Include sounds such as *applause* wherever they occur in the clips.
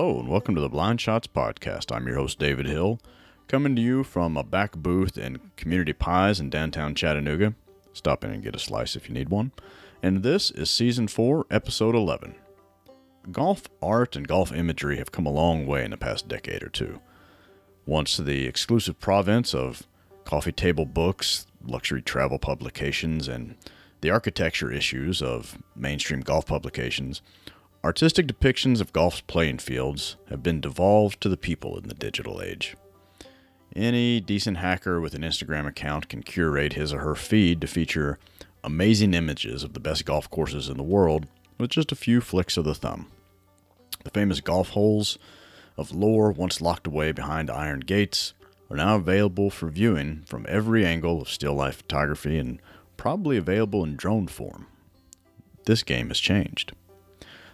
Hello, and welcome to the Blind Shots Podcast. I'm your host, David Hill, coming to you from a back booth in Community Pies in downtown Chattanooga. Stop in and get a slice if you need one. And this is Season 4, Episode 11. Golf art and golf imagery have come a long way in the past decade or two. Once the exclusive province of coffee table books, luxury travel publications, and the architecture issues of mainstream golf publications, artistic depictions of golf's playing fields have been devolved to the people in the digital age. Any decent hacker with an Instagram account can curate his or her feed to feature amazing images of the best golf courses in the world with just a few flicks of the thumb. The famous golf holes of lore, once locked away behind iron gates, are now available for viewing from every angle of still life photography and probably available in drone form. This game has changed.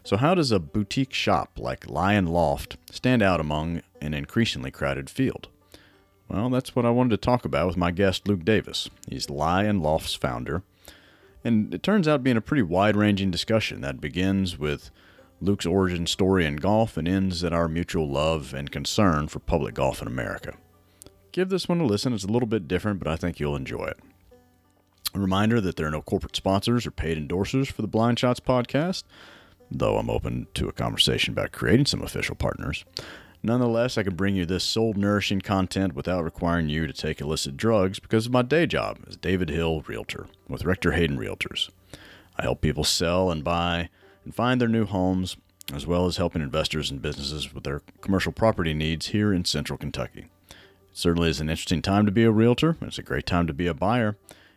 So, how does a boutique shop like Lie and Loft stand out among an increasingly crowded field? Well, that's what I wanted to talk about with my guest, Luke Davis. He's Lie and Loft's founder, and it turns out being a pretty wide ranging discussion that begins with Luke's origin story in golf and ends at our mutual love and concern for public golf in America. Give this one a listen, it's a little bit different, but I think you'll enjoy it. A reminder that there are no corporate sponsors or paid endorsers for the Blind Shots podcast, though I'm open to a conversation about creating some official partners. Nonetheless, I can bring you this soul nourishing content without requiring you to take illicit drugs because of my day job as David Hill Realtor with Rector Hayden Realtors. I help people sell and buy and find their new homes, as well as helping investors and businesses with their commercial property needs here in central Kentucky. It certainly is an interesting time to be a realtor, and it's a great time to be a buyer.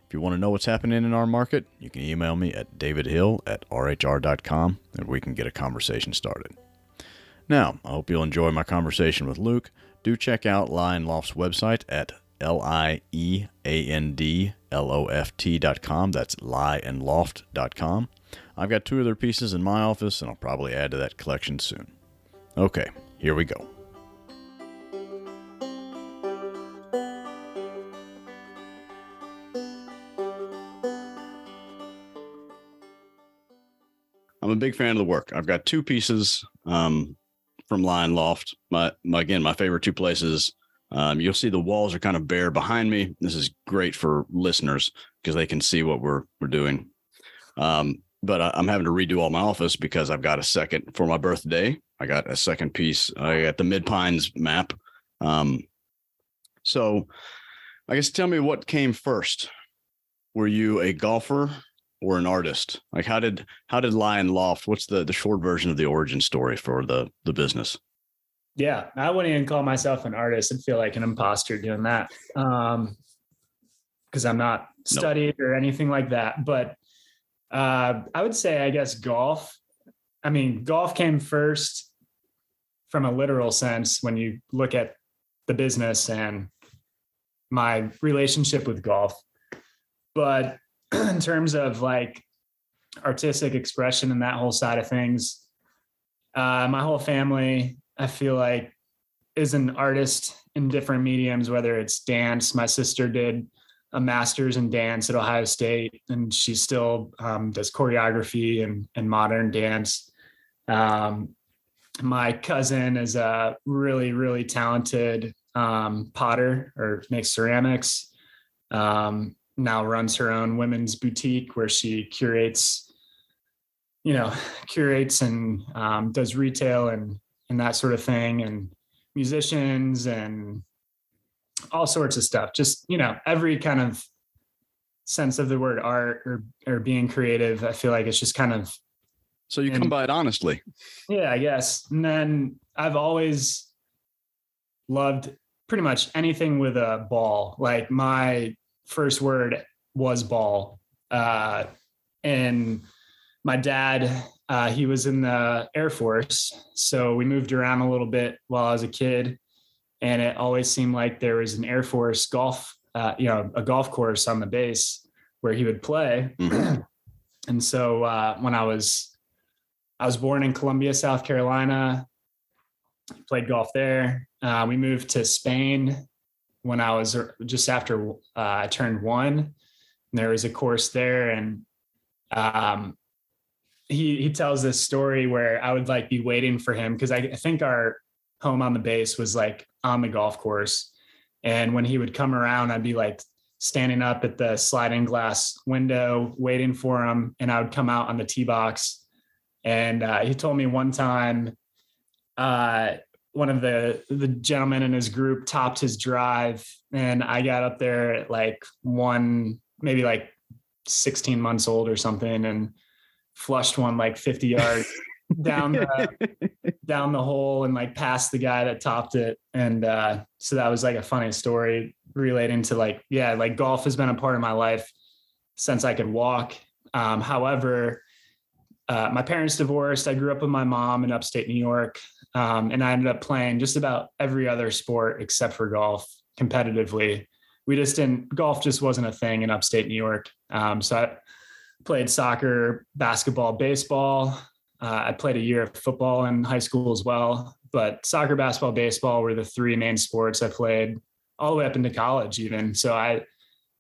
If you want to know what's happening in our market, you can email me at davidhill at rhr.com and we can get a conversation started. Now, I hope you'll enjoy my conversation with Luke. Do check out Lie and Loft's website at L I E A N D L O F T.com. That's lieandloft.com. I've got two other pieces in my office, and I'll probably add to that collection soon. Okay, here we go. I'm a big fan of the work. I've got two pieces um, from Lie and Loft. My, my again, my favorite two places. Um, you'll see the walls are kind of bare behind me. This is great for listeners because they can see what we're we're doing. Um, but I, am having to redo all my office because I've got a second for my birthday. I got a second piece. I got the Mid Pines map. Um, so I guess tell me what came first. Were you a golfer or an artist? Like how did how did Lie and Loft? What's the the short version of the origin story for the the business? Yeah, I wouldn't even call myself an artist. I'd feel like an imposter doing that. Um because I'm not studied nope. or anything like that. But uh I would say I guess golf. I mean, golf came first from a literal sense when you look at the business and my relationship with golf. But *clears throat* in terms of like artistic expression and that whole side of things, uh, my whole family, I feel like, is an artist in different mediums, whether it's dance. My sister did a master's in dance at Ohio State, and she still um, does choreography and, and modern dance. Um, my cousin is a really, really talented um, potter or makes ceramics. Um, now runs her own women's boutique where she curates, you know, curates and um, does retail and and that sort of thing, and musicians and all sorts of stuff. Just you know, every kind of sense of the word art or or being creative. I feel like it's just kind of. So you and, come by it honestly. Yeah, I guess. And then I've always loved pretty much anything with a ball. Like my first word was ball. Uh, and my dad, uh, he was in the Air Force. So we moved around a little bit while I was a kid. And it always seemed like there was an Air Force golf, uh, you know, a golf course on the base where he would play. Mm-hmm. *clears throat* and so uh, when I was, I was born in Columbia, South Carolina, played golf there. Uh, we moved to Spain when I was uh, just after uh, I turned one. There was a course there, and um, he he tells this story where I would like be waiting for him because I, I think our home on the base was like on the golf course. And when he would come around, I'd be like standing up at the sliding glass window waiting for him. And I would come out on the tee box. And uh, he told me one time, uh, one of the the gentlemen in his group topped his drive, and I got up there at like one, maybe like 16 months old or something, and flushed one like 50 yards *laughs* down the down the hole and like past the guy that topped it. And uh, so that was like a funny story relating to like, yeah, like golf has been a part of my life since I could walk. Um, however, uh, my parents divorced. I grew up with my mom in upstate New York, um, and I ended up playing just about every other sport except for golf competitively. We just didn't golf just wasn't a thing in upstate New York. Um, so I played soccer, basketball, baseball. Uh, I played a year of football in high school as well, but soccer, basketball, baseball were the three main sports I played all the way up into college, even. So I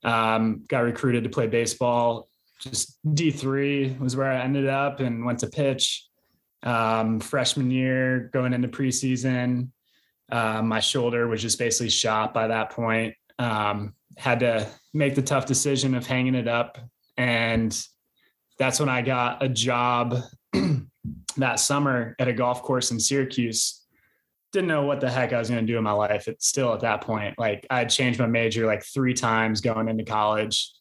um, got recruited to play baseball. Just D3 was where I ended up and went to pitch. Um, freshman year, going into preseason, uh, my shoulder was just basically shot by that point. Um, had to make the tough decision of hanging it up. And that's when I got a job *clears throat* that summer at a golf course in Syracuse. Didn't know what the heck I was going to do in my life. It's still at that point. Like I had changed my major like three times going into college.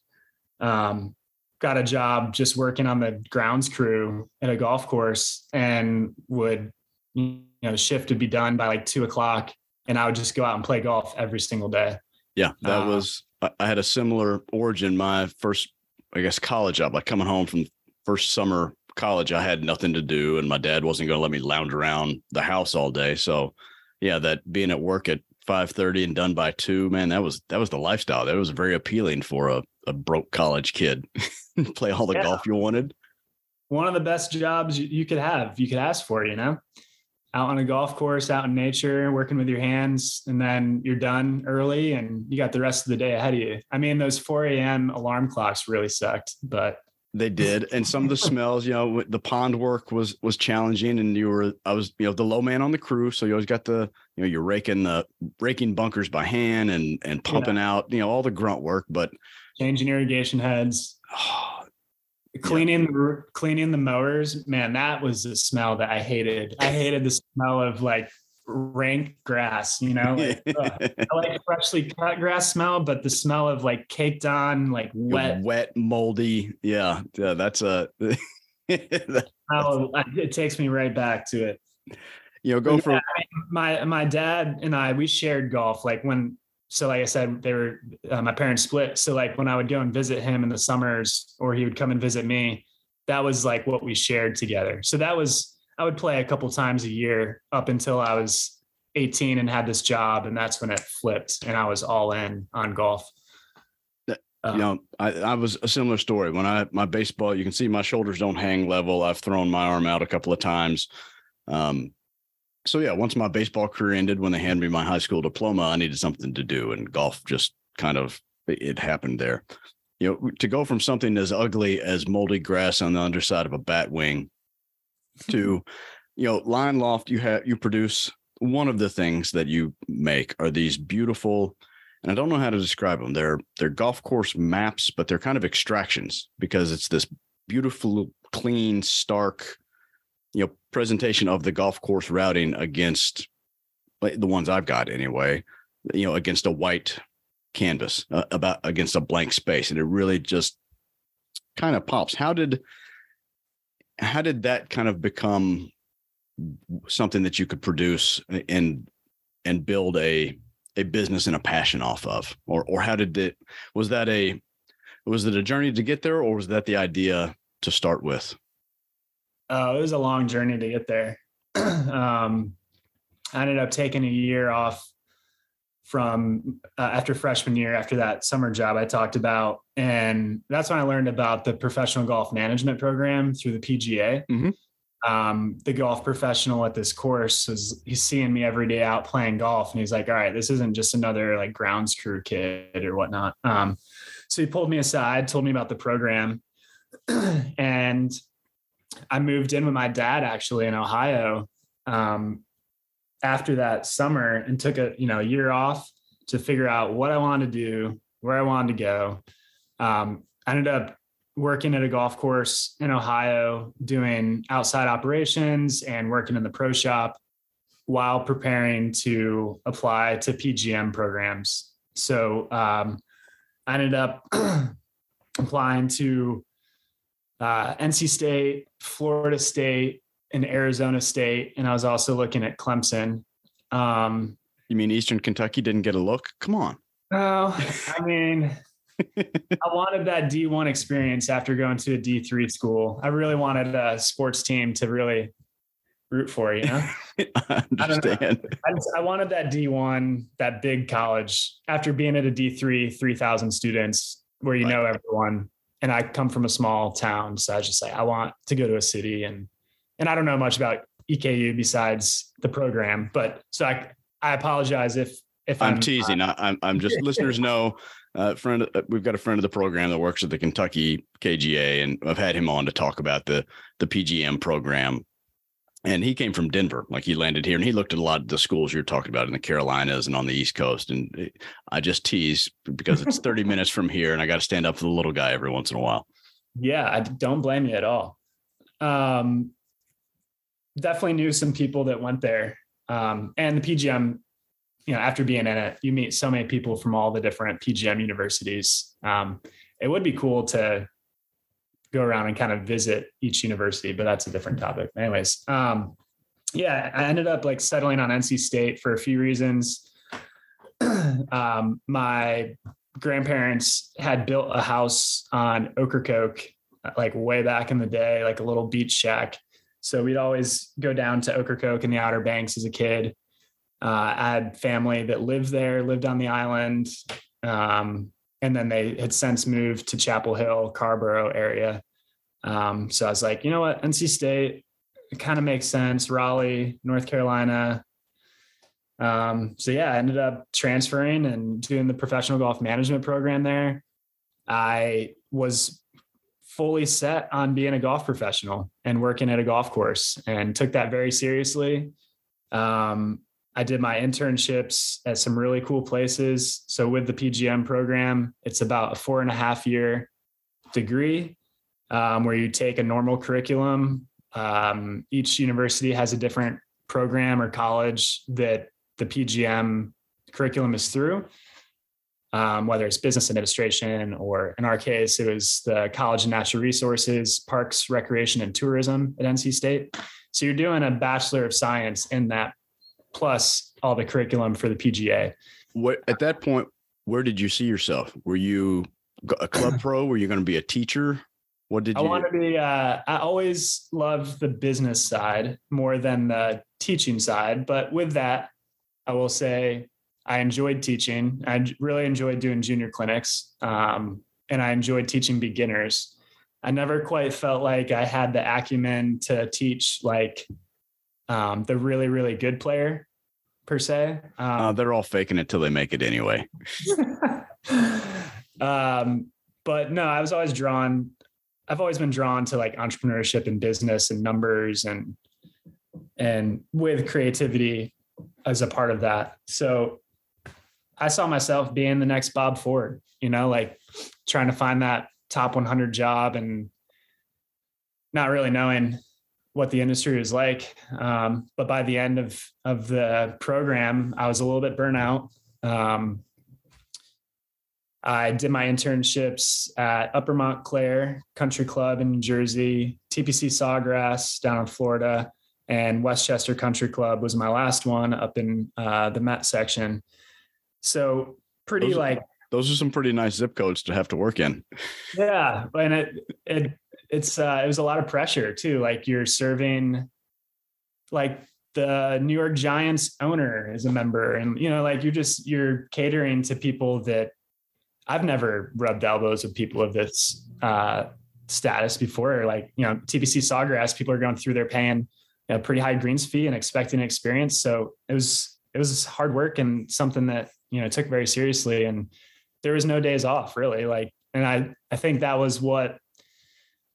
Um, got a job just working on the grounds crew at a golf course and would, you know, shift would be done by like two o'clock. And I would just go out and play golf every single day. Yeah, that uh, was, I had a similar origin. My first, I guess, college job, like coming home from first summer college, I had nothing to do, and my dad wasn't going to let me lounge around the house all day. So, yeah, that being at work at five thirty and done by two, man, that was that was the lifestyle. That was very appealing for a, a broke college kid. *laughs* Play all the yeah. golf you wanted. One of the best jobs you could have, you could ask for, you know, out on a golf course, out in nature, working with your hands, and then you're done early and you got the rest of the day ahead of you. I mean, those 4 a.m. alarm clocks really sucked, but they did, and some of the *laughs* smells, you know, the pond work was was challenging, and you were I was you know the low man on the crew, so you always got the you know you're raking the raking bunkers by hand and and pumping yeah. out you know all the grunt work, but changing irrigation heads, *sighs* cleaning yeah. the cleaning the mowers, man, that was a smell that I hated. I hated the smell of like rank grass, you know, like, *laughs* I like freshly cut grass smell, but the smell of like caked on, like wet, wet, moldy. Yeah. Yeah. That's a, *laughs* oh, it takes me right back to it. You know, go yeah, for my, my dad and I, we shared golf. Like when, so like I said, they were, uh, my parents split. So like when I would go and visit him in the summers or he would come and visit me, that was like what we shared together. So that was, I would play a couple times a year up until I was 18 and had this job, and that's when it flipped, and I was all in on golf. Um, you know, I, I was a similar story when I my baseball. You can see my shoulders don't hang level. I've thrown my arm out a couple of times. Um, so yeah, once my baseball career ended, when they handed me my high school diploma, I needed something to do, and golf just kind of it happened there. You know, to go from something as ugly as moldy grass on the underside of a bat wing to *laughs* you know lie and loft you have you produce one of the things that you make are these beautiful and i don't know how to describe them they're they're golf course maps but they're kind of extractions because it's this beautiful clean stark you know presentation of the golf course routing against the ones i've got anyway you know against a white canvas uh, about against a blank space. And it really just kind of pops. How did how did that kind of become something that you could produce and and build a a business and a passion off of? Or or how did it was that a was it a journey to get there or was that the idea to start with oh it was a long journey to get there *clears throat* um i ended up taking a year off from uh, after freshman year after that summer job I talked about and that's when I learned about the professional golf management program through the PGA. Mm-hmm. Um, the golf professional at this course was he's seeing me every day out playing golf and he's like all right this isn't just another like grounds crew kid or whatnot um, so he pulled me aside told me about the program *clears throat* and I moved in with my dad actually in Ohio um, after that summer and took a you know year off to figure out what I wanted to do, where I wanted to go. Um, I ended up working at a golf course in Ohio, doing outside operations and working in the pro shop while preparing to apply to PGM programs. So um, I ended up *clears throat* applying to uh, NC State, Florida State, and Arizona State, and I was also looking at Clemson. Um, you mean Eastern Kentucky didn't get a look? Come on. Oh, I *laughs* mean, I wanted that D1 experience after going to a D3 school. I really wanted a sports team to really root for, you know? *laughs* I understand. I, I, just, I, wanted that D1, that big college after being at a D3, 3,000 students where you know everyone. And I come from a small town. So I just say, I want to go to a city and, and I don't know much about EKU besides the program, but so I, I apologize if, if I'm, I'm teasing. Uh, I'm, I'm just listeners *laughs* know uh, friend, uh, we've got a friend of the program that works at the Kentucky KGA, and I've had him on to talk about the the PGM program. And he came from Denver, like he landed here, and he looked at a lot of the schools you're talking about in the Carolinas and on the East Coast. And I just tease because it's 30 *laughs* minutes from here, and I got to stand up for the little guy every once in a while. Yeah, I don't blame you at all. Um, definitely knew some people that went there, um, and the PGM you know, after being in it, you meet so many people from all the different PGM universities. Um, it would be cool to go around and kind of visit each university, but that's a different topic. Anyways, um, yeah, I ended up like settling on NC State for a few reasons. *clears throat* um, my grandparents had built a house on Ocracoke, like way back in the day, like a little beach shack. So we'd always go down to Ocracoke in the Outer Banks as a kid uh, I had family that lived there, lived on the island. Um, and then they had since moved to Chapel Hill, Carrboro area. Um, so I was like, you know what, NC State, kind of makes sense. Raleigh, North Carolina. Um, so yeah, I ended up transferring and doing the professional golf management program there. I was fully set on being a golf professional and working at a golf course and took that very seriously. Um, I did my internships at some really cool places. So with the PGM program, it's about a four and a half year degree um, where you take a normal curriculum. Um, each university has a different program or college that the PGM curriculum is through. Um, whether it's business administration or in our case, it was the College of Natural Resources, Parks, Recreation, and Tourism at NC State. So you're doing a Bachelor of Science in that plus all the curriculum for the PGA. What at that point, where did you see yourself? Were you a club *clears throat* pro? Were you going to be a teacher? What did I you? I want to be. Uh, I always loved the business side more than the teaching side. But with that, I will say I enjoyed teaching. I really enjoyed doing junior clinics, um, and I enjoyed teaching beginners. I never quite felt like I had the acumen to teach like um, the really really good player per se. Um, uh, they're all faking it till they make it anyway. *laughs* um, but no, I was always drawn. I've always been drawn to like entrepreneurship and business and numbers and and with creativity as a part of that. So I saw myself being the next Bob Ford, you know, like trying to find that top 100 job and not really knowing what the industry was like. Um, but by the end of of the program, I was a little bit burnt out. Um, I did my internships at Upper Montclair Country Club in New Jersey, TPC Sawgrass down in Florida, and Westchester Country Club was my last one up in uh, the Met section. So pretty those like are, those are some pretty nice zip codes to have to work in. Yeah, and it it it's uh, it was a lot of pressure too. Like you're serving, like the New York Giants owner is a member, and you know, like you're just you're catering to people that I've never rubbed elbows with people of this uh, status before. Like you know, TPC Sawgrass, people are going through, they're paying a pretty high greens fee and expecting an experience. So it was it was hard work and something that you know took very seriously, and there was no days off really. Like, and I I think that was what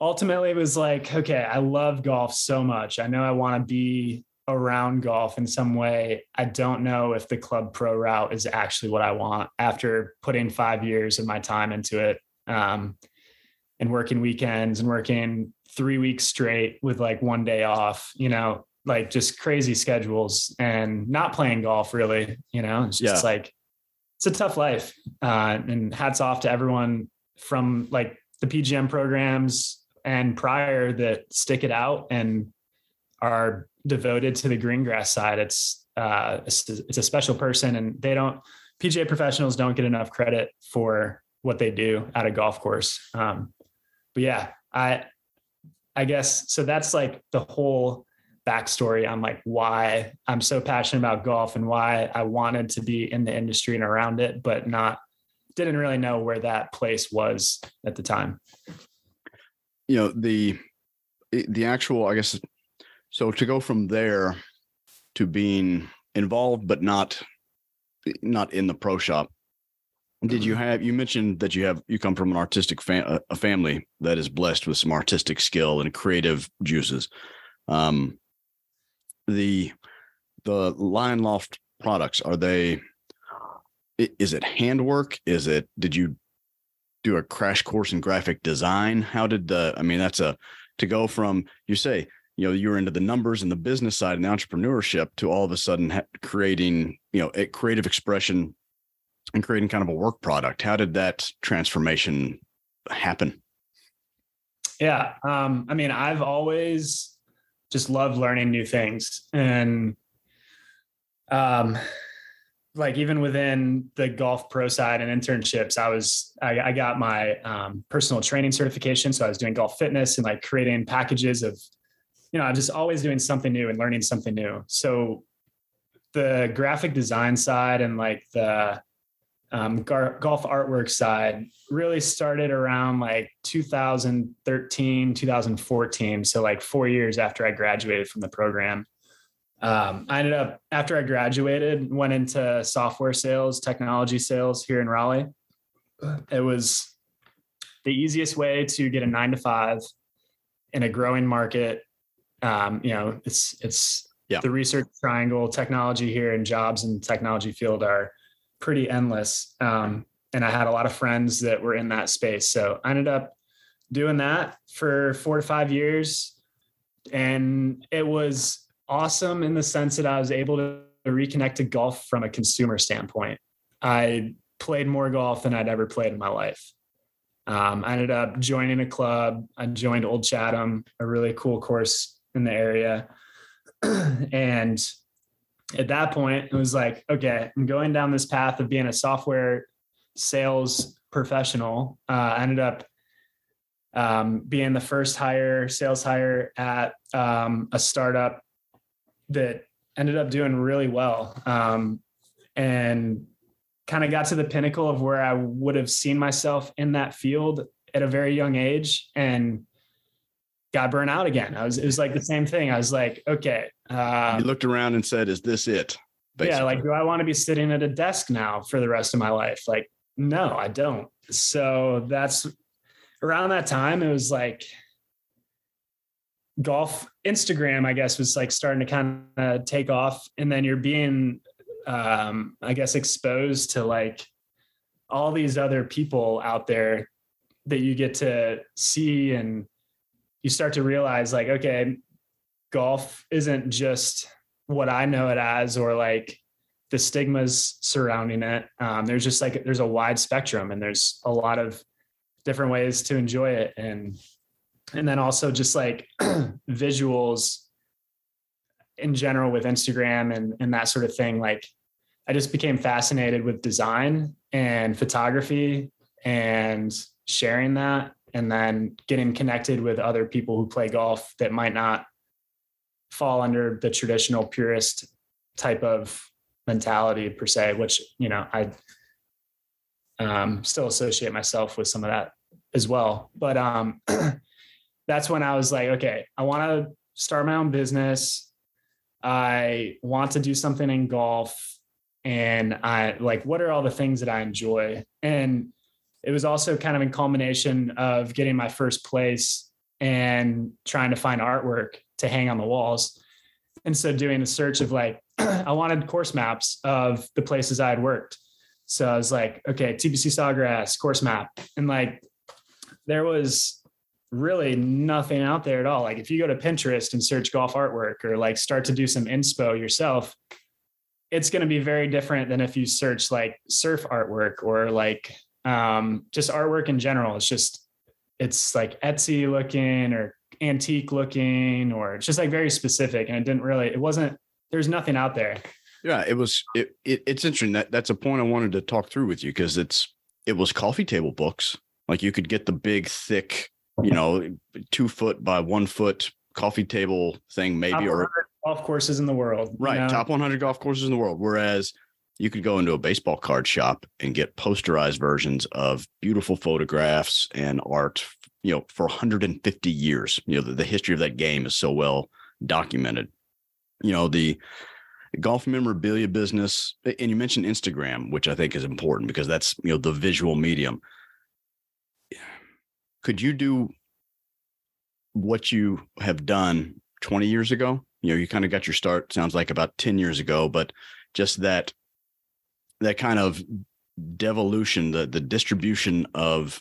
ultimately it was like, okay, I love golf so much. I know I want to be around golf in some way. I don't know if the club pro route is actually what I want after putting five years of my time into it. Um, and working weekends and working three weeks straight with like one day off, you know, like just crazy schedules and not playing golf really, you know, it's just yeah. like, it's a tough life. Uh, and hats off to everyone from like the PGM programs and prior that stick it out and are devoted to the green grass side. It's uh, it's a special person, and they don't PGA professionals don't get enough credit for what they do at a golf course. Um, but yeah, I I guess so. That's like the whole backstory on like why I'm so passionate about golf and why I wanted to be in the industry and around it, but not didn't really know where that place was at the time you know the the actual i guess so to go from there to being involved but not not in the pro shop did you mm-hmm. have you mentioned that you have you come from an artistic fam- a family that is blessed with some artistic skill and creative juices um the the lie and loft products are they is it handwork is it did you do a crash course in graphic design? How did the, I mean, that's a, to go from, you say, you know, you're into the numbers and the business side and entrepreneurship to all of a sudden ha- creating, you know, a creative expression and creating kind of a work product. How did that transformation happen? Yeah. Um, I mean, I've always just loved learning new things and, um, like even within the golf pro side and internships, I was I, I got my um, personal training certification. So I was doing golf fitness and like creating packages of, you know, I'm just always doing something new and learning something new. So the graphic design side and like the um, gar- golf artwork side really started around like 2013 2014 so like four years after i graduated from the program um, I ended up after I graduated, went into software sales, technology sales here in Raleigh. It was the easiest way to get a nine to five in a growing market. Um, you know, it's it's yeah. the research triangle, technology here, and jobs in technology field are pretty endless. Um, and I had a lot of friends that were in that space, so I ended up doing that for four to five years, and it was awesome in the sense that I was able to reconnect to golf from a consumer standpoint. I played more golf than I'd ever played in my life. Um, I ended up joining a club. I joined Old Chatham, a really cool course in the area. *clears throat* and at that point, it was like, okay, I'm going down this path of being a software sales professional. Uh, I ended up um, being the first hire, sales hire at um, a startup that ended up doing really well um, and kind of got to the pinnacle of where I would have seen myself in that field at a very young age and got burnt out again. I was, it was like the same thing. I was like, okay. Uh, you looked around and said, is this it? Basically. Yeah. Like, do I want to be sitting at a desk now for the rest of my life? Like, no, I don't. So that's around that time. It was like, golf Instagram, I guess, was like starting to kind of take off. And then you're being, um, I guess, exposed to like all these other people out there that you get to see. And you start to realize, like, okay, golf isn't just what I know it as or like the stigmas surrounding it. Um, there's just like, there's a wide spectrum and there's a lot of different ways to enjoy it. And and then also just like *clears throat* visuals in general with Instagram and, and that sort of thing. Like I just became fascinated with design and photography and sharing that and then getting connected with other people who play golf that might not fall under the traditional purist type of mentality per se, which, you know, I um, still associate myself with some of that as well. But um, *clears throat* that's when I was like, okay, I want to start my own business. I want to do something in golf. And I like, what are all the things that I enjoy? And it was also kind of in culmination of getting my first place and trying to find artwork to hang on the walls. And so doing a search of like, *clears throat* I wanted course maps of the places I had worked. So I was like, okay, TPC Sawgrass course map. And like, there was really nothing out there at all. Like if you go to Pinterest and search golf artwork or like start to do some inspo yourself, it's going to be very different than if you search like surf artwork or like um, just artwork in general. It's just, it's like Etsy looking or antique looking, or it's just like very specific. And it didn't really, it wasn't, there's nothing out there. Yeah, it was, it, it it's interesting. That that's a point I wanted to talk through with you because it's, it was coffee table books. Like you could get the big, thick, you know, two foot by one foot coffee table thing, maybe, or golf courses in the world. Right. You know? Top 100 golf courses in the world. Whereas you could go into a baseball card shop and get posterized versions of beautiful photographs and art, you know, for 150 years. You know, the, the history of that game is so well documented. You know, the golf memorabilia business, and you mentioned Instagram, which I think is important because that's, you know, the visual medium. Could you do what you have done 20 years ago? You know, you kind of got your start, sounds like about 10 years ago, but just that that kind of devolution, the the distribution of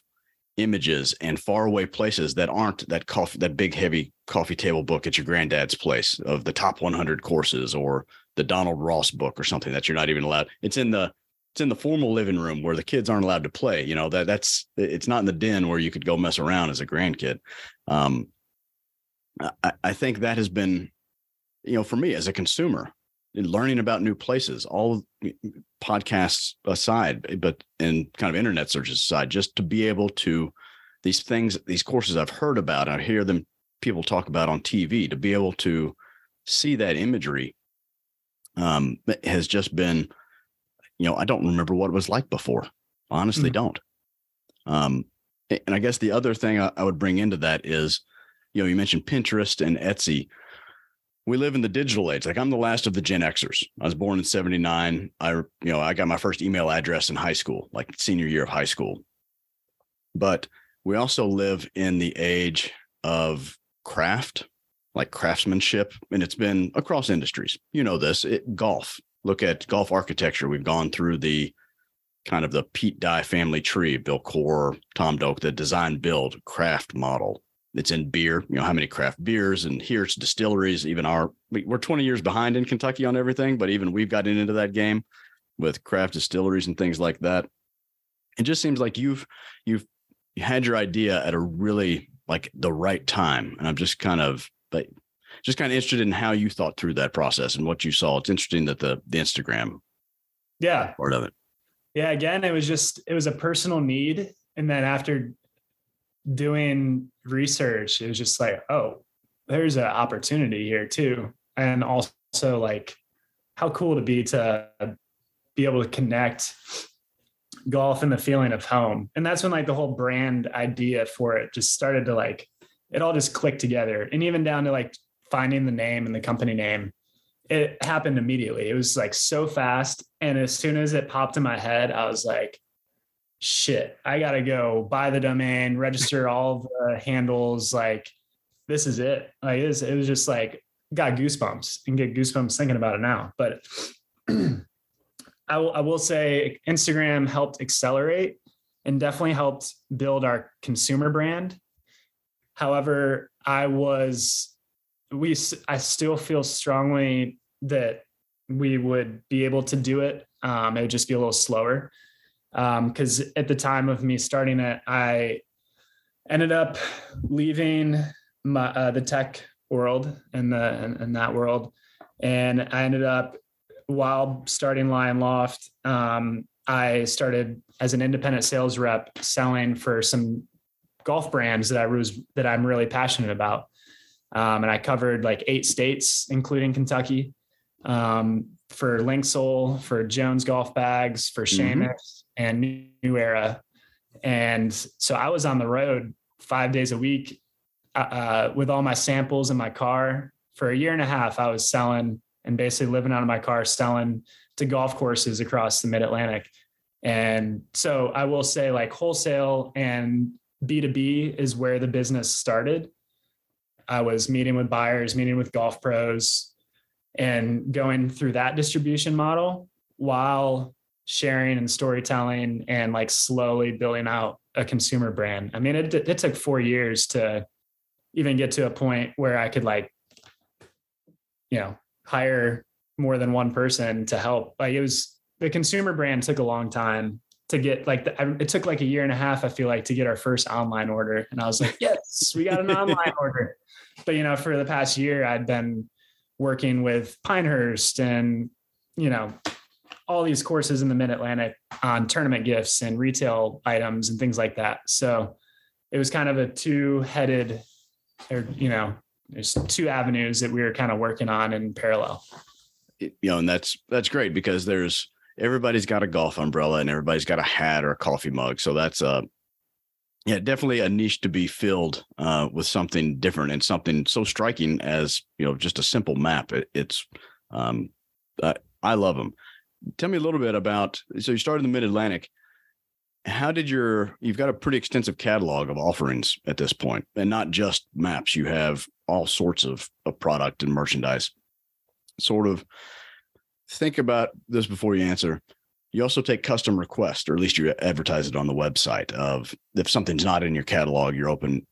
images and faraway places that aren't that coffee that big heavy coffee table book at your granddad's place of the top 100 courses or the Donald Ross book or something that you're not even allowed. It's in the it's in the formal living room where the kids aren't allowed to play. You know that that's it's not in the den where you could go mess around as a grandkid. Um, I, I think that has been, you know, for me as a consumer, learning about new places, all podcasts aside, but and kind of internet searches aside, just to be able to these things, these courses I've heard about, I hear them people talk about on TV, to be able to see that imagery um, has just been, you know, I don't remember what it was like before. Honestly, mm-hmm. don't. Um, and I guess the other thing I, I would bring into that is, you know, you mentioned Pinterest and Etsy we live in the digital age. Like I'm the last of the Gen Xers. I was born in 79. I, you know, I got my first email address in high school, like senior year of high school. But we also live in the age of craft, like craftsmanship, and it's been across industries. You know this, it, golf. Look at golf architecture. We've gone through the kind of the Pete Dye family tree, Bill Coore, Tom Doak, the design build craft model it's in beer, you know, how many craft beers and here it's distilleries, even our, we're 20 years behind in Kentucky on everything, but even we've gotten into that game with craft distilleries and things like that. It just seems like you've, you've had your idea at a really like the right time. And I'm just kind of like, just kind of interested in how you thought through that process and what you saw. It's interesting that the, the Instagram yeah part of it. Yeah. Again, it was just, it was a personal need. And then after doing research, it was just like, oh, there's an opportunity here too. And also like how cool to be to be able to connect golf and the feeling of home. And that's when like the whole brand idea for it just started to like it all just clicked together. And even down to like finding the name and the company name, it happened immediately. It was like so fast. And as soon as it popped in my head, I was like, shit, I got to go buy the domain, *laughs* register all the handles. Like, this is it. Like, it was, it was just like, got goosebumps and get goosebumps thinking about it now. But *clears throat* I, will, I will say Instagram helped accelerate and definitely helped build our consumer brand. However, I was, we, I still feel strongly that we would be able to do it. Um, it would just be a little slower because um, at the time of me starting it, I ended up leaving my, uh, the tech world and the in, that world, and I ended up while starting Lie and Loft. Um, I started as an independent sales rep selling for some golf brands that I was that I'm really passionate about, um, and I covered like eight states, including Kentucky. Um, for Linksoul, for Jones golf bags, for Seamus, mm-hmm and New Era. And so I was on the road five days a week uh, uh, with all my samples in my car for a year and a half. I was selling and basically living out of my car, selling to golf courses across the mid Atlantic. And so I will say, like, wholesale and B2B is where the business started. I was meeting with buyers, meeting with golf pros, and going through that distribution model while sharing and storytelling and like slowly building out a consumer brand. I mean, it, it took four years to even get to a point where I could like, you know, hire more than one person to help. Like it was the consumer brand took a long time to get like the, it took like a year and a half. I feel like to get our first online order, and I was like, *laughs* yes, we got an online *laughs* order. But you know, for the past year, I'd been working with Pinehurst and you know all these courses in the Mid Atlantic on tournament gifts and retail items and things like that. So it was kind of a two headed, or you know, there's two avenues that we were kind of working on in parallel. You know, and that's that's great because there's everybody's got a golf umbrella and everybody's got a hat or a coffee mug. So that's a uh, yeah, definitely a niche to be filled uh, with something different and something so striking as you know just a simple map. It, it's um, uh, I love them tell me a little bit about so you started in the mid Atlantic. How did your you've got a pretty extensive catalog of offerings at this point, and not just maps. You have all sorts of, of product and merchandise. Sort of think about this before you answer. You also take custom requests, or at least you advertise it on the website. Of if something's not in your catalog, you're open.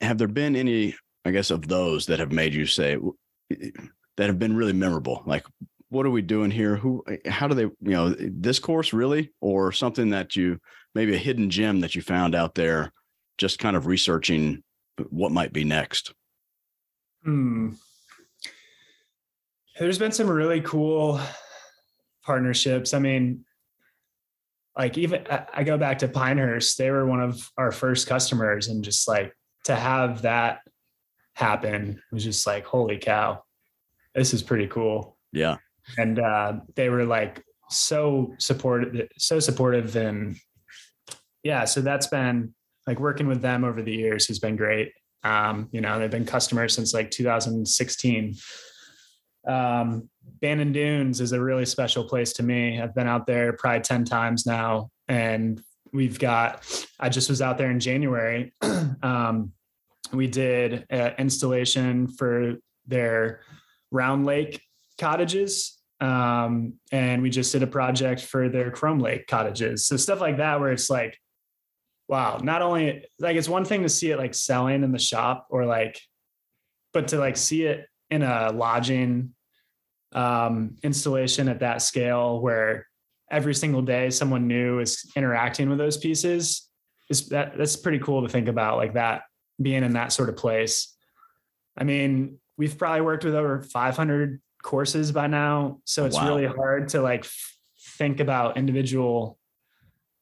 Have there been any, I guess, of those that have made you say eh, eh, that have been really memorable? Like what are we doing here? Who, eh, how do they, you know, this course really, or something that you maybe a hidden gem that you found out there, just kind of researching what might be next? Hmm. There's been some really cool partnerships. I mean, like even I go back to Pinehurst, they were one of our first customers, and just like to have that happen was just like, holy cow, this is pretty cool. Yeah and uh, they were like so supportive, so supportive, and yeah. So that's been like working with them over the years has been great. Um, you know, they've been customers since like 2016. Um, Bandon Dunes is a really special place to me. I've been out there probably 10 times now. And we've got, I just was out there in January. *clears throat* um, we did an installation for their Round Lake cottages. Um, and we just did a project for their Chrome Lake cottages. So stuff like that, where it's like, wow, not only like it's one thing to see it like selling in the shop or like, but to like see it in a lodging um, installation at that scale where every single day someone new is interacting with those pieces is that that's pretty cool to think about like that being in that sort of place. I mean, we've probably worked with over 500 courses by now. So it's wow. really hard to like think about individual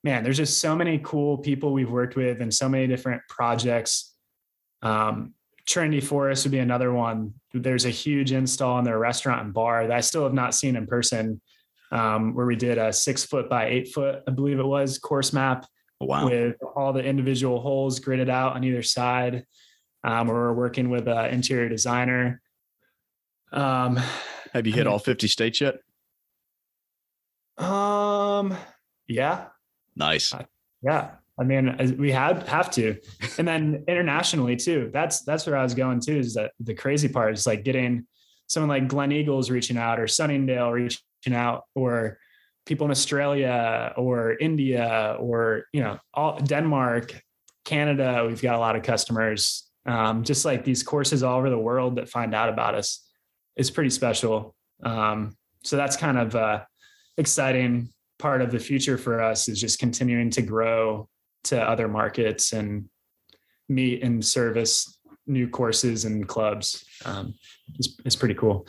man, there's just so many cool people we've worked with and so many different projects. Um, Trinity Forest would be another one. There's a huge install in their restaurant and bar that I still have not seen in person, um, where we did a six foot by eight foot, I believe it was, course map wow. with all the individual holes gridded out on either side. Um, where we're working with an interior designer. Um, have you hit all 50 states yet? Um, yeah. Nice. Yeah. I mean, we had have to, and then internationally too. That's that's where I was going too. Is that the crazy part is like getting someone like Gleneagles reaching out, or Sunningdale reaching out, or people in Australia or India, or you know, all Denmark, Canada. We've got a lot of customers. Um, just like these courses all over the world that find out about us is pretty special. Um, so that's kind of a exciting part of the future for us is just continuing to grow to other markets and meet and service new courses and clubs. Um, it's, it's pretty cool.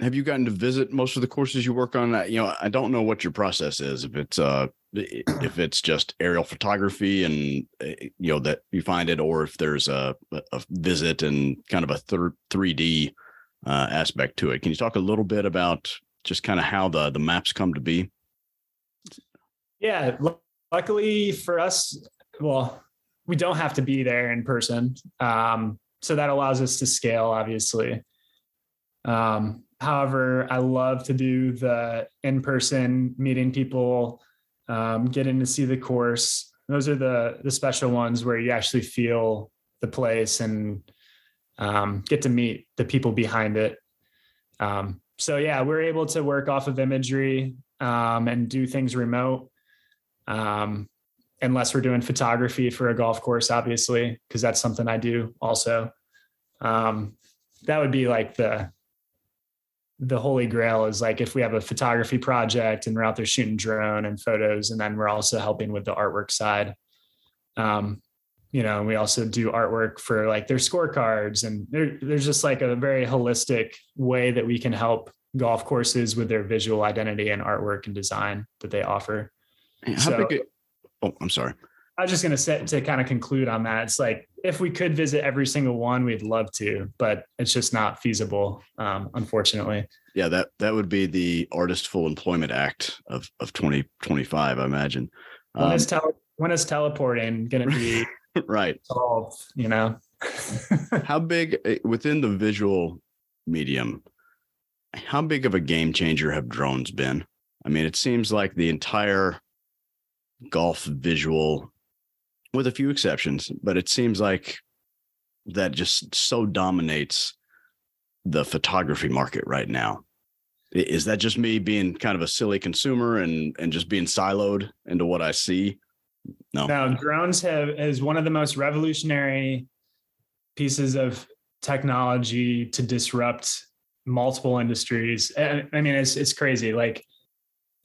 Have you gotten to visit most of the courses you work on? You know, I don't know what your process is. If it's uh, if it's just aerial photography and eh, you know that you find it, or if there's a, a visit and kind of a third 3D uh, aspect to it. Can you talk a little bit about just kind of how the the maps come to be? Yeah, luckily for us, well, we don't have to be there in person, um, so that allows us to scale, obviously. Um, however, I love to do the in person meeting people, um, getting to see the course. Those are the the special ones where you actually feel the place and um, get to meet the people behind it. Um, so yeah, we're able to work off of imagery um, and do things remote. Um, unless we're doing photography for a golf course, obviously, because that's something I do also. Um, that would be like the the holy grail is like if we have a photography project and we're out there shooting drone and photos, and then we're also helping with the artwork side. Um, you know, we also do artwork for like their scorecards, and there, there's just like a very holistic way that we can help golf courses with their visual identity and artwork and design that they offer. How so, big? oh, I'm sorry. I was just going to say to kind of conclude on that. It's like if we could visit every single one, we'd love to, but it's just not feasible, um, unfortunately. Yeah, that that would be the Artist Full Employment Act of of 2025, I imagine. Um, when is tele- when is teleporting going to be *laughs* right solved? You know, *laughs* how big eh, within the visual medium? How big of a game changer have drones been? I mean, it seems like the entire golf visual with a few exceptions, but it seems like that just so dominates the photography market right now. Is that just me being kind of a silly consumer and and just being siloed into what I see? No. Now, drones have is one of the most revolutionary pieces of technology to disrupt multiple industries. I mean, it's it's crazy. Like,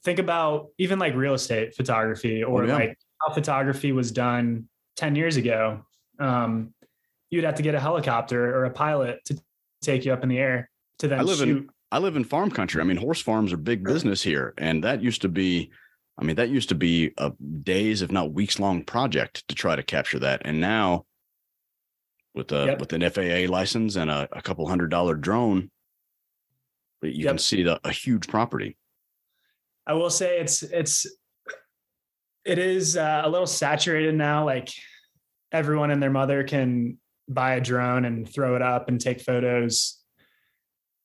think about even like real estate photography or oh, yeah. like how photography was done 10 years ago, um, you'd have to get a helicopter or a pilot to take you up in the air to then I live shoot. In, I live in farm country. I mean, horse farms are big business here. And that used to be, I mean, that used to be a days, if not weeks long project to try to capture that. And now with a, yep. with an FAA license and a, a couple hundred dollar drone, you yep. can see the, a huge property. I will say it's, it's, it is uh, a little saturated now. Like everyone and their mother can buy a drone and throw it up and take photos,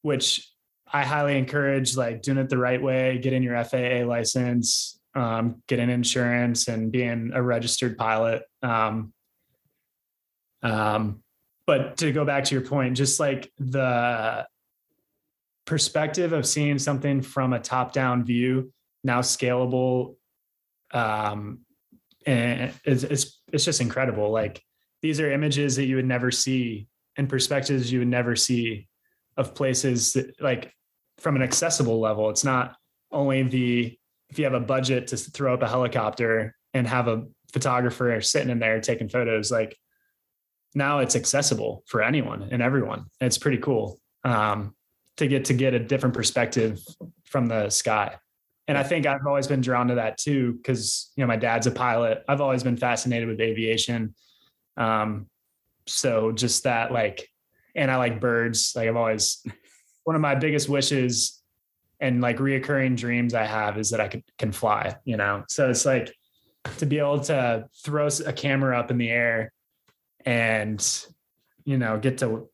which I highly encourage. Like doing it the right way, getting your FAA license, um, getting insurance, and being a registered pilot. Um, um, but to go back to your point, just like the perspective of seeing something from a top-down view now scalable um, and it's, it's it's just incredible. Like these are images that you would never see and perspectives you would never see of places that, like from an accessible level. It's not only the if you have a budget to throw up a helicopter and have a photographer sitting in there taking photos, like now it's accessible for anyone and everyone. It's pretty cool um, to get to get a different perspective from the sky and I think I've always been drawn to that too, because you know my dad's a pilot. I've always been fascinated with aviation. Um, so just that like, and I like birds. Like I've always one of my biggest wishes and like reoccurring dreams I have is that I could, can fly. You know, so it's like to be able to throw a camera up in the air and you know get to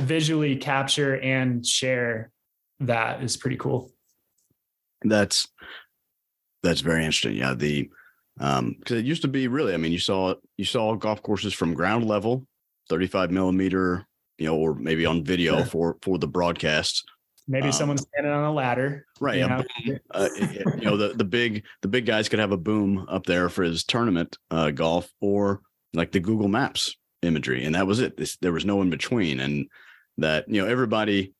visually capture and share that is pretty cool. That's that's very interesting. Yeah, the um because it used to be really, I mean, you saw you saw golf courses from ground level, 35 millimeter, you know, or maybe on video for for the broadcasts. Maybe um, someone's standing on a ladder. Right. You know, uh, you know the, the big the big guys could have a boom up there for his tournament uh, golf or like the Google Maps imagery. And that was it. This, there was no in between. And that, you know, everybody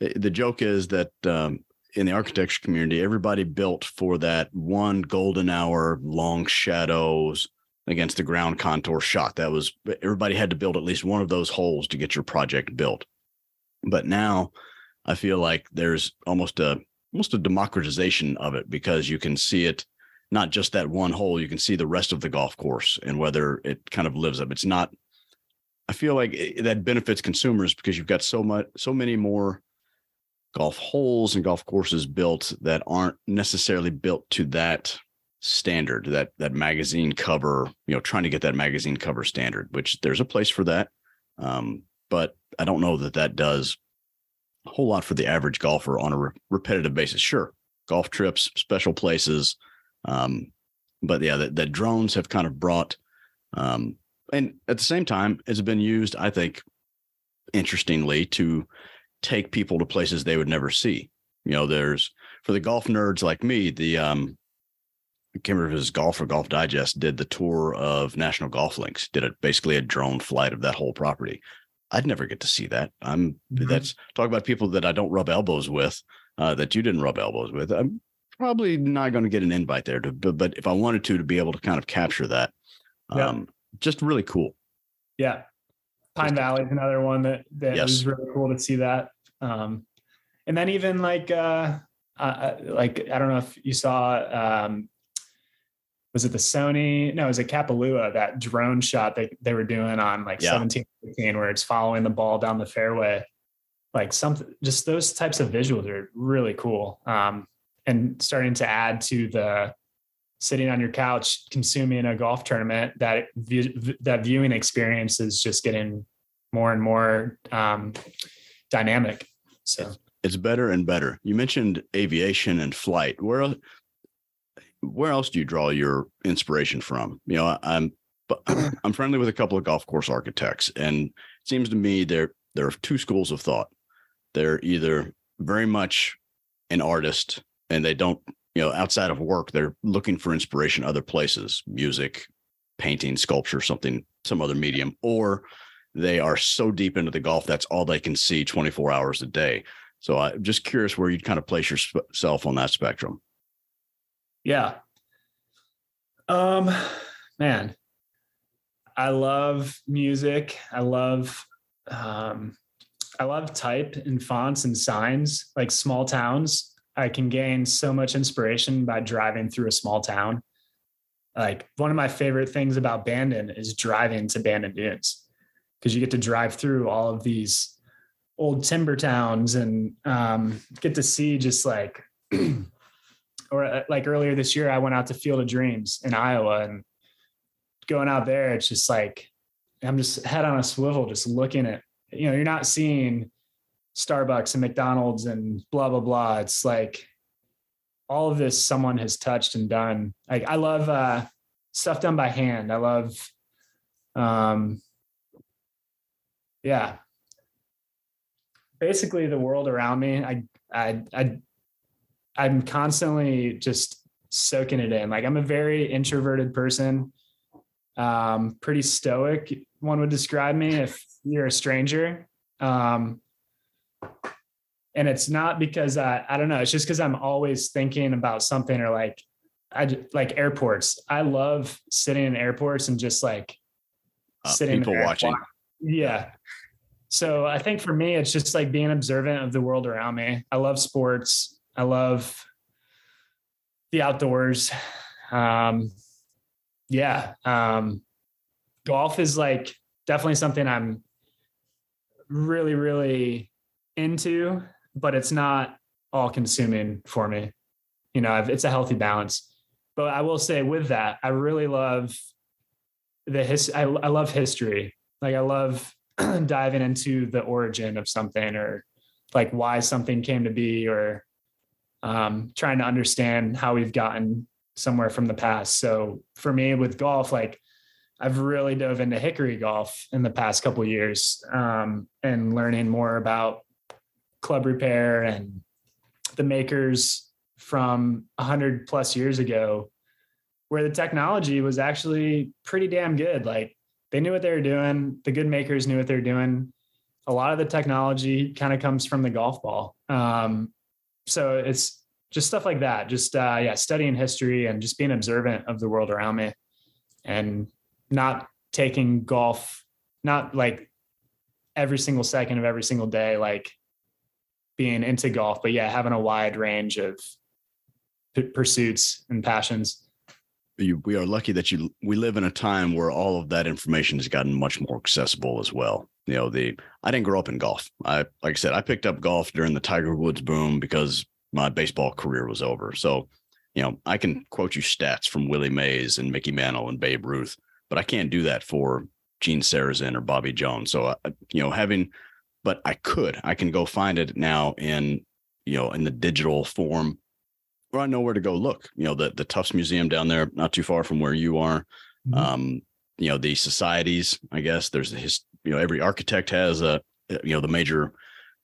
the joke is that um, in the architecture community, everybody built for that one golden hour long shadows against the ground contour shot. That was everybody had to build at least one of those holes to get your project built. But now I feel like there's almost a almost a democratization of it because you can see it not just that one hole, you can see the rest of the golf course and whether it kind of lives up. It's not I feel like that benefits consumers because you've got so much so many more golf holes and golf courses built that aren't necessarily built to that standard that that magazine cover you know trying to get that magazine cover standard which there's a place for that um, but i don't know that that does a whole lot for the average golfer on a re- repetitive basis. Sure golf trips special places um, but yeah that, that drones have kind of brought um, and at the same time, it's been used, I think, interestingly, to take people to places they would never see. You know, there's for the golf nerds like me, the um I can't remember if it was Golf or Golf Digest did the tour of National Golf Links, did a basically a drone flight of that whole property. I'd never get to see that. I'm mm-hmm. that's talk about people that I don't rub elbows with, uh, that you didn't rub elbows with. I'm probably not going to get an invite there to, but, but if I wanted to, to be able to kind of capture that, yeah. um, just really cool. Yeah. Pine Valley is another one that, that yes. was really cool to see that. Um, and then even like, uh, uh, uh, like, I don't know if you saw, um, was it the Sony? No, it was a Kapalua, that drone shot that they were doing on like yeah. 17, 15, where it's following the ball down the fairway. Like something, just those types of visuals are really cool. Um, and starting to add to the sitting on your couch consuming a golf tournament that that viewing experience is just getting more and more um, dynamic. So it's better and better. You mentioned aviation and flight. Where where else do you draw your inspiration from? You know i'm *clears throat* i'm friendly with a couple of golf course architects and it seems to me there there are two schools of thought. They're either very much an artist and they don't you know outside of work they're looking for inspiration other places music painting sculpture something some other medium or they are so deep into the golf that's all they can see 24 hours a day. So i'm just curious where you'd kind of place yourself on that spectrum. Yeah. Um man i love music. I love um i love type and fonts and signs like small towns I can gain so much inspiration by driving through a small town. Like one of my favorite things about Bandon is driving to Bandon Dunes because you get to drive through all of these old timber towns and um, get to see just like, *clears throat* or uh, like earlier this year, I went out to Field of Dreams in Iowa and going out there, it's just like, I'm just head on a swivel, just looking at, you know, you're not seeing Starbucks and McDonald's and blah blah blah. It's like all of this someone has touched and done. Like I love uh, stuff done by hand. I love, um, yeah. Basically, the world around me, I I I I'm constantly just soaking it in. Like I'm a very introverted person, um, pretty stoic. One would describe me if you're a stranger. Um, and it's not because I, I don't know. It's just because I'm always thinking about something or like I like airports. I love sitting in airports and just like uh, sitting people watching. Yeah. So I think for me, it's just like being observant of the world around me. I love sports. I love the outdoors. Um, yeah. Um, golf is like definitely something I'm really, really into, but it's not all consuming for me. You know, I've, it's a healthy balance. But I will say with that, I really love the his. I, I love history. Like I love *clears throat* diving into the origin of something or like why something came to be or um, trying to understand how we've gotten somewhere from the past. So for me with golf, like I've really dove into hickory golf in the past couple years um, and learning more about club repair and the makers from 100 plus years ago where the technology was actually pretty damn good. Like they knew what they were doing. The good makers knew what they were doing. A lot of the technology kind of comes from the golf ball. Um, so it's just stuff like that. Just uh, yeah studying history and just being observant of the world around me and not taking golf not like every single second of every single day like being into golf, but yeah, having a wide range of p- pursuits and passions. You, we are lucky that you we live in a time where all of that information has gotten much more accessible as well. You know, the I didn't grow up in golf. I like I said, I picked up golf during the Tiger Woods boom because my baseball career was over. So, you know, I can quote you stats from Willie Mays and Mickey Mantle and Babe Ruth, but I can't do that for Gene Sarazen or Bobby Jones. So, uh, you know, having but I could. I can go find it now in, you know, in the digital form where I know where to go look. You know, the the Tufts Museum down there, not too far from where you are. Mm-hmm. Um, you know the societies. I guess there's his you know every architect has a you know the major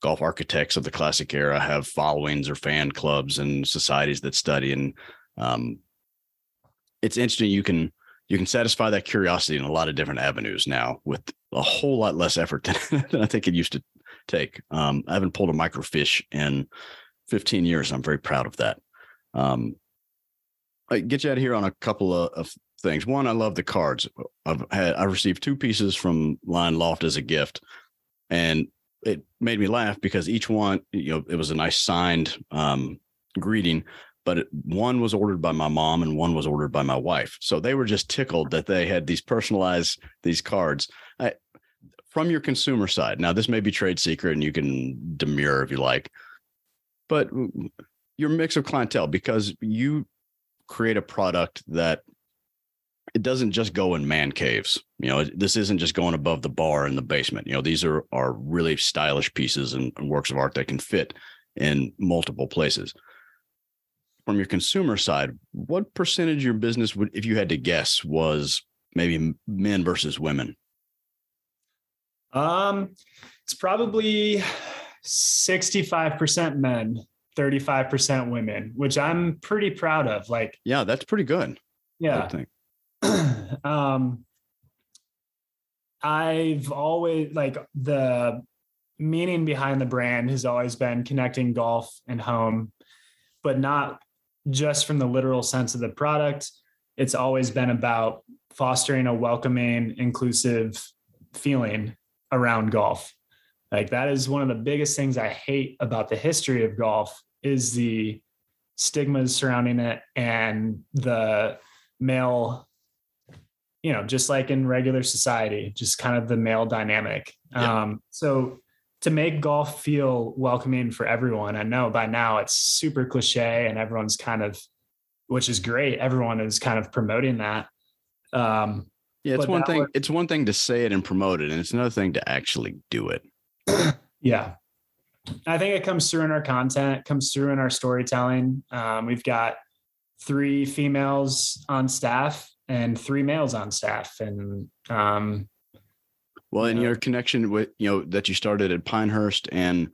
golf architects of the classic era have followings or fan clubs and societies that study and um, it's interesting you can you can satisfy that curiosity in a lot of different avenues now with a whole lot less effort *laughs* than, than I think it used to take. Um, I haven't pulled a microfiche in 15 years. I'm very proud of that. Um, I get you out of here on a couple of, of, things. One, I love the cards. I've had I received two pieces from Lie and Loft as a gift, and it made me laugh because each one, you know, it was a nice signed um, greeting, but one was ordered by my mom and one was ordered by my wife. So they were just tickled that they had these personalized these cards. I, from your consumer side, now this may be trade secret and you can demur if you like, but your mix of clientele because you create a product that it doesn't just go in man caves. You know, this isn't just going above the bar in the basement. You know, these are are really stylish pieces and, and works of art that can fit in multiple places. From your consumer side, what percentage of your business would, if you had to guess, was maybe men versus women? Um, it's probably 65% men, 35% women, which I'm pretty proud of. Like, yeah, that's pretty good. Yeah. *clears throat* um, I've always like the meaning behind the brand has always been connecting golf and home, but not just from the literal sense of the product. It's always been about fostering a welcoming, inclusive feeling around golf. Like that is one of the biggest things I hate about the history of golf is the stigmas surrounding it and the male you know just like in regular society just kind of the male dynamic yeah. um so to make golf feel welcoming for everyone i know by now it's super cliche and everyone's kind of which is great everyone is kind of promoting that um yeah, it's one thing. it's one thing to say it and promote it, and it's another thing to actually do it. yeah, I think it comes through in our content, comes through in our storytelling. Um, we've got three females on staff and three males on staff, and um, well, and your connection with you know that you started at Pinehurst and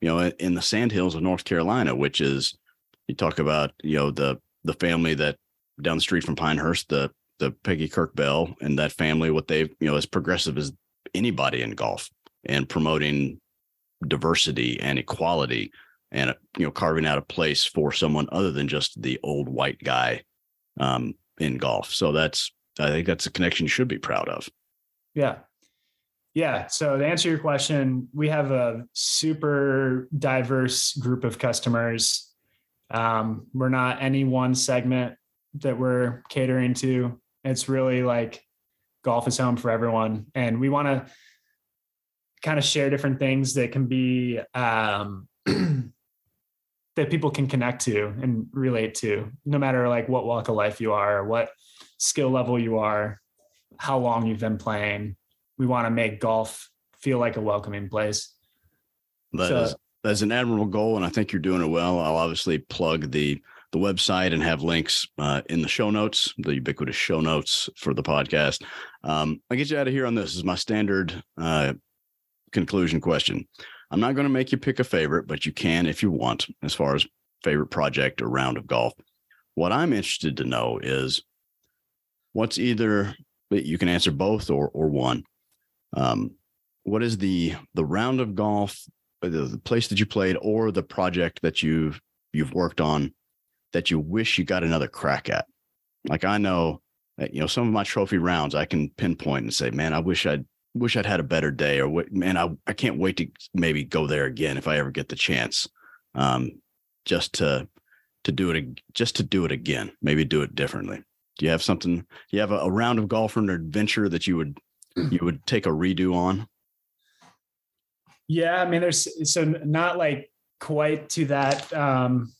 you know in the Sandhills of North Carolina, which is you talk about you know the the family that down the street from Pinehurst, the the Peggy Kirk Bell and that family, what they've, you know, as progressive as anybody in golf and promoting diversity and equality and, you know, carving out a place for someone other than just the old white guy um, in golf. So that's, I think that's a connection you should be proud of. Yeah. Yeah. So to answer your question, we have a super diverse group of customers. Um, we're not any one segment that we're catering to. It's really like golf is home for everyone. And we want to kind of share different things that can be um, *clears throat* that people can connect to and relate to, no matter like what walk of life you are, what skill level you are, how long you've been playing. We want to make golf feel like a welcoming place. That so, is, that's an admirable goal, and I think you're doing it well. I'll obviously plug the the website and have links uh, in the show notes, the ubiquitous show notes for the podcast. Um, I'll get you out of here on this. this is my standard uh, conclusion question. I'm not going to make you pick a favorite, but you can if you want, as far as favorite project or round of golf. What I'm interested to know is what's either you can answer both or or one. Um, what is the the round of golf, the, the place that you played, or the project that you've you've worked on that you wish you got another crack at? Like I know that, you know, some of my trophy rounds I can pinpoint and say, man, I wish I'd wish I'd had a better day or man, I, I can't wait to maybe go there again if I ever get the chance. Um, just to, to do it, just to do it again, maybe do it differently. Do you have something, do you have a, a round of golf or an adventure that you would, you would take a redo on? Yeah. I mean, there's, so not like quite to that, um,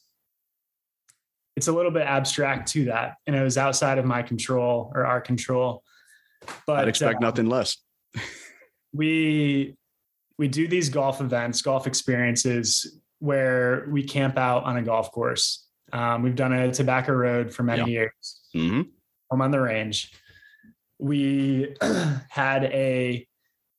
it's a little bit abstract to that and it was outside of my control or our control but i'd expect uh, nothing less we we do these golf events golf experiences where we camp out on a golf course um, we've done a tobacco road for many yeah. years mm-hmm. i'm on the range we *clears throat* had a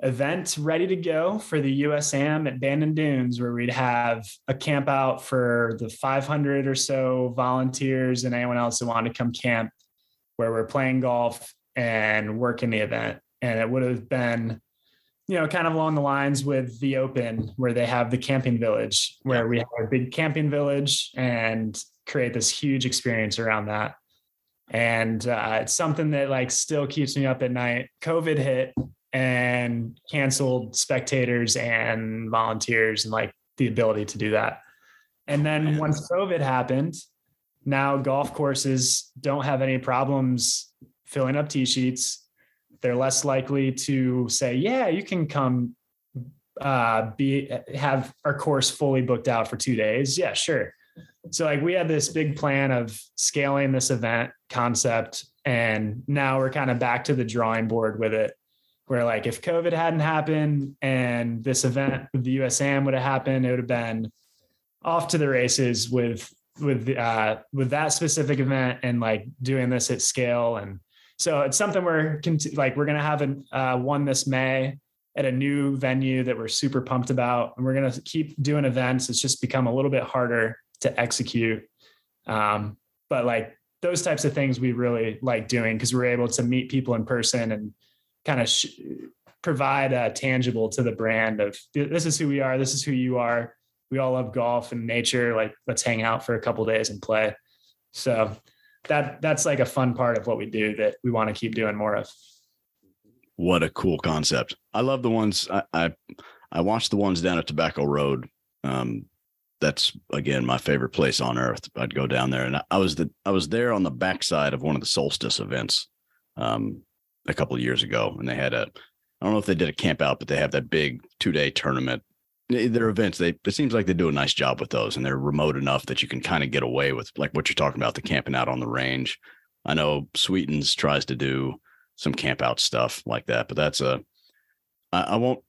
event ready to go for the USAM at Bandon Dunes, where we'd have a camp out for the 500 or so volunteers and anyone else who wanted to come camp, where we're playing golf and working the event. And it would have been, you know, kind of along the lines with the Open, where they have the camping village, where we have a big camping village and create this huge experience around that. And uh, it's something that like still keeps me up at night. COVID hit and canceled spectators and volunteers and like the ability to do that. And then once COVID happened, now golf courses don't have any problems filling up tee sheets. They're less likely to say, "Yeah, you can come uh, be have our course fully booked out for two days." Yeah, sure. So like we had this big plan of scaling this event concept, and now we're kind of back to the drawing board with it where like if COVID hadn't happened and this event with the USAM would have happened, it would have been off to the races with with uh with that specific event and like doing this at scale. And so it's something we're like we're gonna have a uh, one this May at a new venue that we're super pumped about and we're gonna keep doing events. It's just become a little bit harder to execute um but like those types of things we really like doing because we're able to meet people in person and kind of sh- provide a tangible to the brand of this is who we are, this is who you are. We all love golf and nature. Like let's hang out for a couple days and play. So that that's like a fun part of what we do that we want to keep doing more of. What a cool concept! I love the ones I I, I watched the ones down at Tobacco Road. Um, that's again my favorite place on earth. I'd go down there, and I was the I was there on the backside of one of the solstice events. Um, a couple of years ago, and they had a I don't know if they did a camp out, but they have that big two day tournament. Their events, they it seems like they do a nice job with those, and they're remote enough that you can kind of get away with like what you're talking about, the camping out on the range. I know Sweetens tries to do some camp out stuff like that, but that's a I, I won't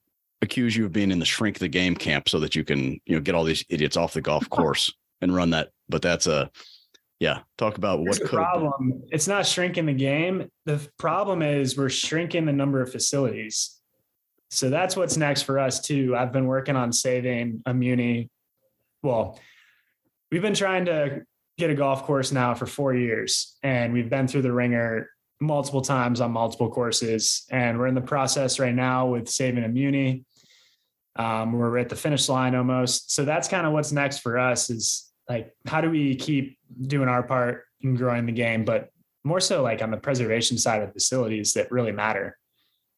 accuse you of being in the shrink the game camp so that you can you know get all these idiots off the golf *laughs* course and run that. But that's a yeah talk about Here's what the problem. It's not shrinking the game. The problem is we're shrinking the number of facilities. So that's what's next for us too. I've been working on saving a muni. Well we've been trying to get a golf course now for four years and we've been through the ringer multiple times on multiple courses and we're in the process right now with saving a muni um, we're at the finish line almost so that's kind of what's next for us is like how do we keep doing our part in growing the game, but more so like on the preservation side of facilities that really matter.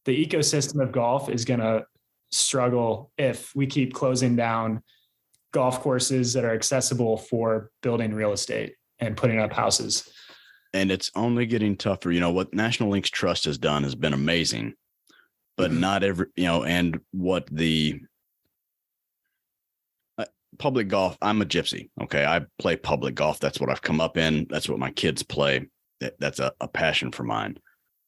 The ecosystem of golf is going to struggle if we keep closing down golf courses that are accessible for building real estate and putting up houses. And it's only getting tougher. You know, what National Links Trust has done has been amazing, but mm-hmm. not every, you know, and what the public golf, I'm a gypsy. Okay. I play public golf. That's what I've come up in. That's what my kids play. That's a, a passion for mine.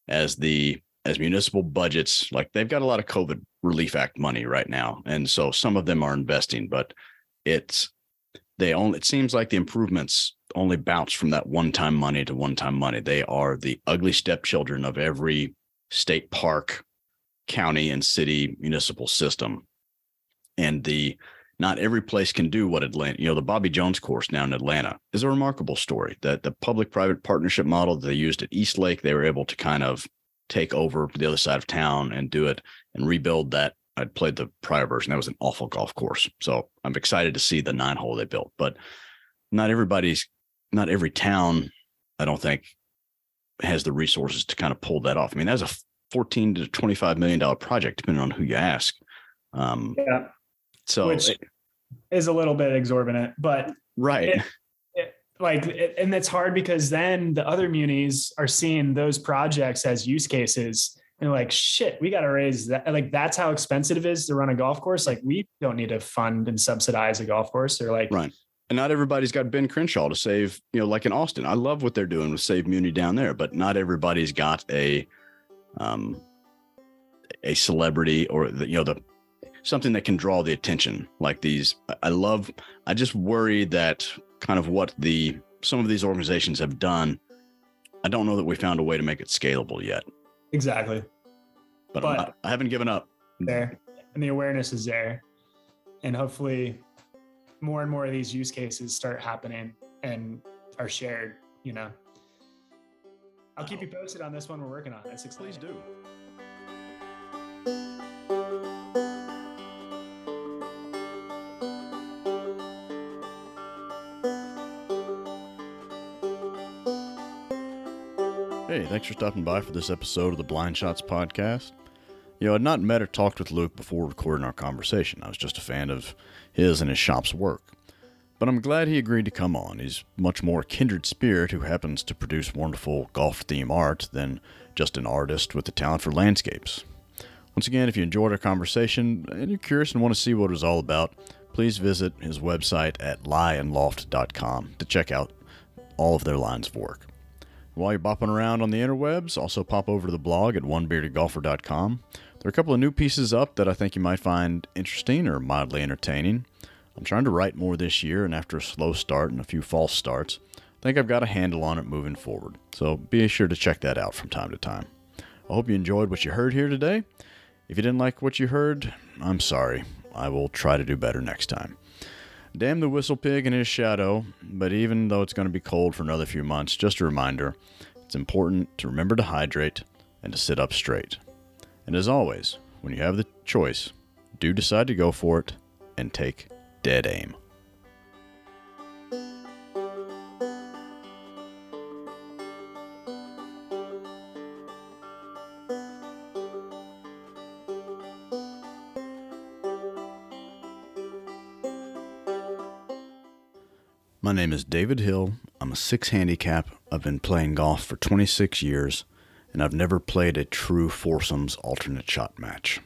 As the as municipal budgets, like they've got a lot of COVID relief act money right now. And so some of them are investing, but it's they only it seems like the improvements only bounce from that one-time money to one-time money. They are the ugly stepchildren of every state park, county, and city municipal system. And the not every place can do what Atlanta, you know, the Bobby Jones course down in Atlanta is a remarkable story. That the public private partnership model that they used at East Lake, they were able to kind of take over the other side of town and do it and rebuild that. I'd played the prior version. That was an awful golf course. So I'm excited to see the nine hole they built, but not everybody's, not every town, I don't think has the resources to kind of pull that off. I mean, that's a 14 to 25 million dollar project, depending on who you ask. Um, yeah so which it, is a little bit exorbitant, but right. It, it, like, and it's hard because then the other munis are seeing those projects as use cases and like, shit, we got to raise that. Like, that's how expensive it is to run a golf course. Like, we don't need to fund and subsidize a golf course. Or like, right. And not everybody's got Ben Crenshaw to save, you know, like in Austin. I love what they're doing with Save Muni down there, but not everybody's got a, um, a celebrity or the, you know, the something that can draw the attention like these i love i just worry that kind of what the some of these organizations have done i don't know that we found a way to make it scalable yet Exactly. But, but not, I haven't given up. There. And the awareness is there. And hopefully more and more of these use cases start happening and are shared, you know. I'll keep you posted on this one we're working on. It's exciting. Please do. Hey, thanks for stopping by for this episode of the Blind Shots podcast. You know, I'd not met or talked with Luke before recording our conversation. I was just a fan of his and his shop's work. But I'm glad he agreed to come on. He's much more kindred spirit who happens to produce wonderful golf theme art than just an artist with a talent for landscapes. Once again, if you enjoyed our conversation and you're curious and want to see what it was all about, please visit his website at lieandloft.com to check out all of their lines of work. While you're bopping around on the interwebs, also pop over to the blog at onebeardedgolfer.com. There are a couple of new pieces up that I think you might find interesting or mildly entertaining. I'm trying to write more this year, and after a slow start and a few false starts, I think I've got a handle on it moving forward. So be sure to check that out from time to time. I hope you enjoyed what you heard here today. If you didn't like what you heard, I'm sorry. I will try to do better next time. Damn the whistle pig and his shadow, but even though it's going to be cold for another few months, just a reminder it's important to remember to hydrate and to sit up straight. And as always, when you have the choice, do decide to go for it and take dead aim. My name is David Hill. I'm a six handicap. I've been playing golf for 26 years, and I've never played a true foursomes alternate shot match.